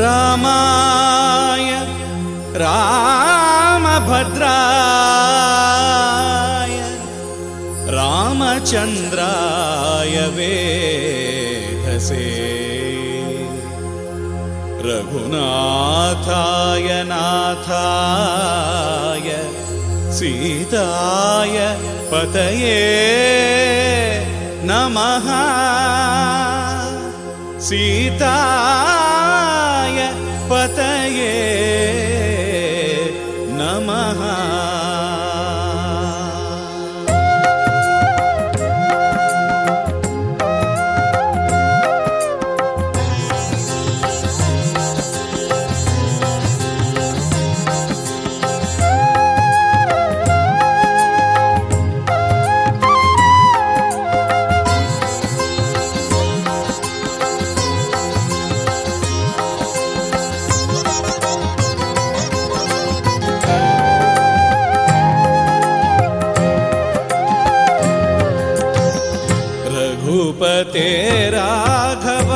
रामाय रामभद्राय रामचन्द्राय वेधसे रघुनाथाय नाथाय सीताय पतये नमः। सीताय பதையே रघुपते राघव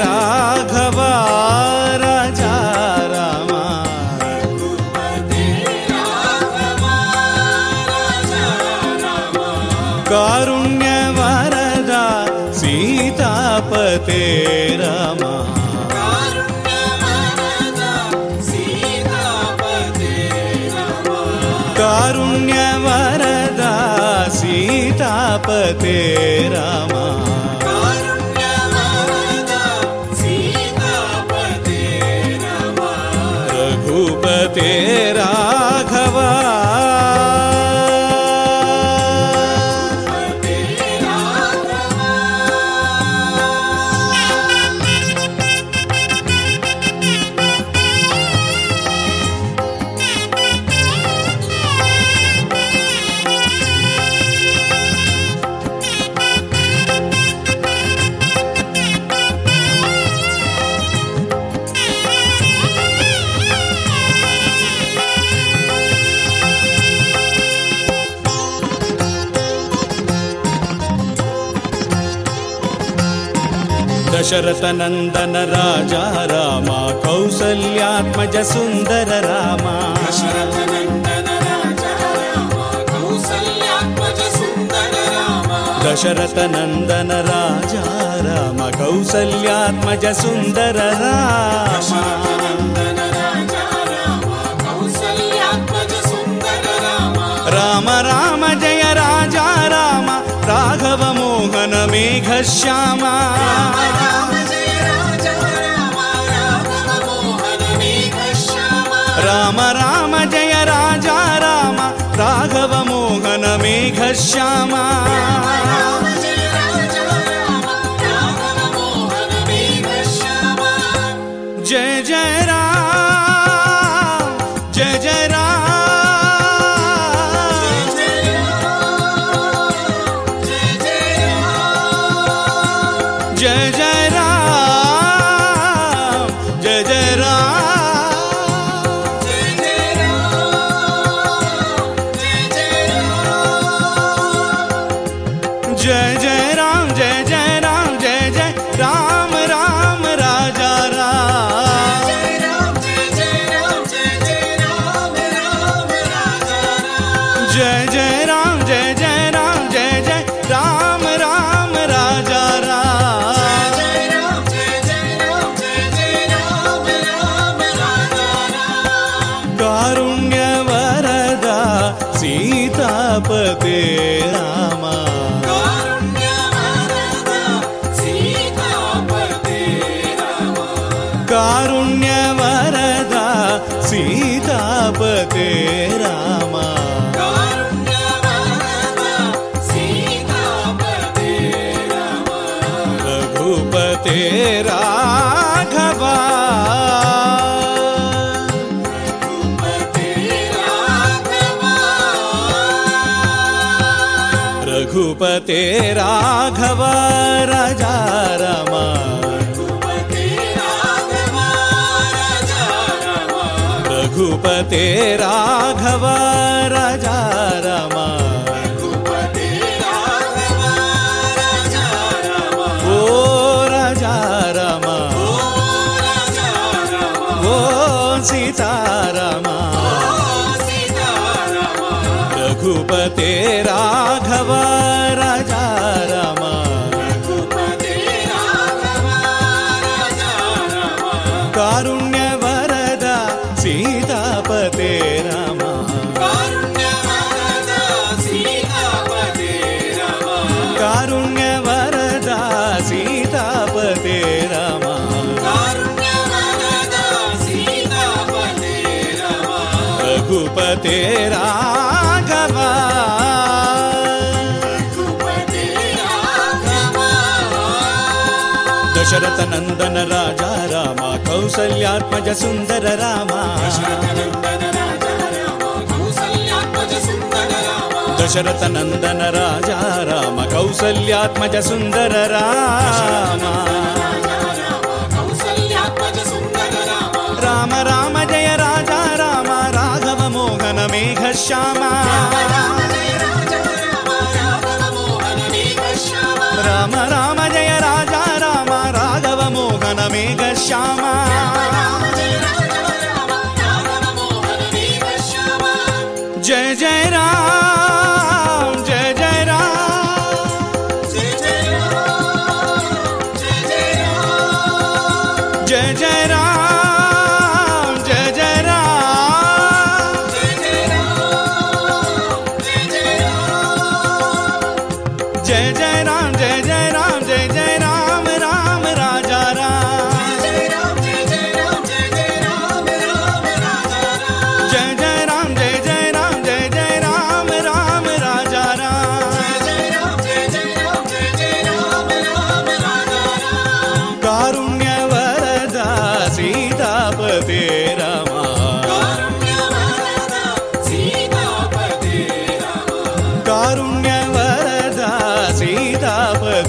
राघव राजा रामा कारुण्यवरदा सीतापते रामा कारुण्यवरदा सीतापते रामा दशरथनन्दन राजा रामा। कौसल्यात्मज सुन्दर रामा। दशरथनन्दन राजा राम कौसल्यात्मज सुन्दर रामा। राम राम जय मेघ श्यामा राम राम जय राजा राम। राघव मोहन मेघ जय जय राम जय जय राम जय जय राम जय जय राम जय जय राम राम राजा राम जय जय राम जय जय राम वरदा सीतापते रामा। रघुपते राघवा। रघुपते राघव राजा रमा। रघुपते राघव राजा रमा। ओ राजा रमा। ओ सीतारमा। रघुपते राघव राजा ராகவா దశరథ నందన రాజా రామ కౌసల్యాత్మజ సుందర రామ దశరథ నందన రాజా రామ కౌసల్యాత్మజ సుందర రామ రామ రామ ಮೇಘ ಶ್ಯಾಮ ರಾಮ ರಾಮ ಜಯ ರಾಜ ರಾಮ ರಾಘವ ಮೋಹನ ಮೇಘ ಶ್ಯಾಮ ಜಯ ಜಯ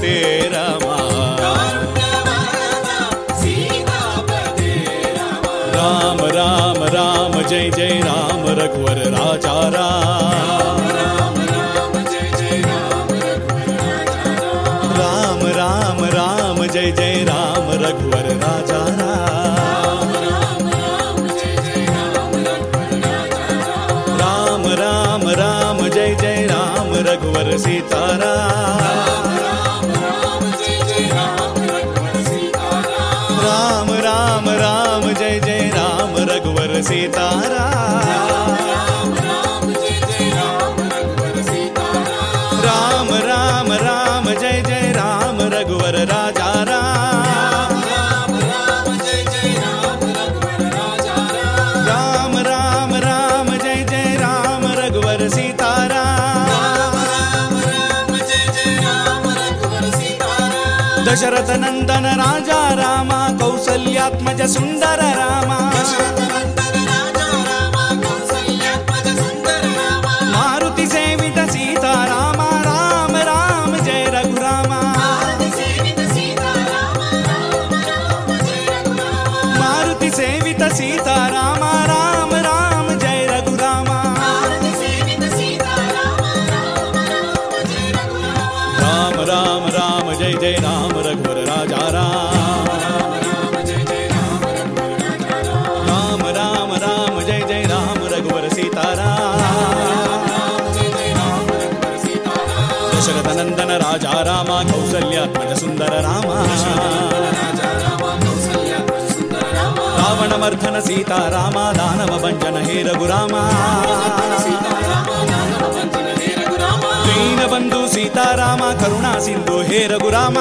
तेरा राम राम राम जय जय राम रघुवर राजा राम राम राम जय जय राम रघुवर सीताराम दशरथ नंदन राजा रामा कौसल्यात्मज सुंदर रामा సుందర రామ రావణమర్ధన సీతారామ దానవ భంజన హే రఘురామ. దీనబంధు సీతారామ కరుణా సింధు హే రఘురామ.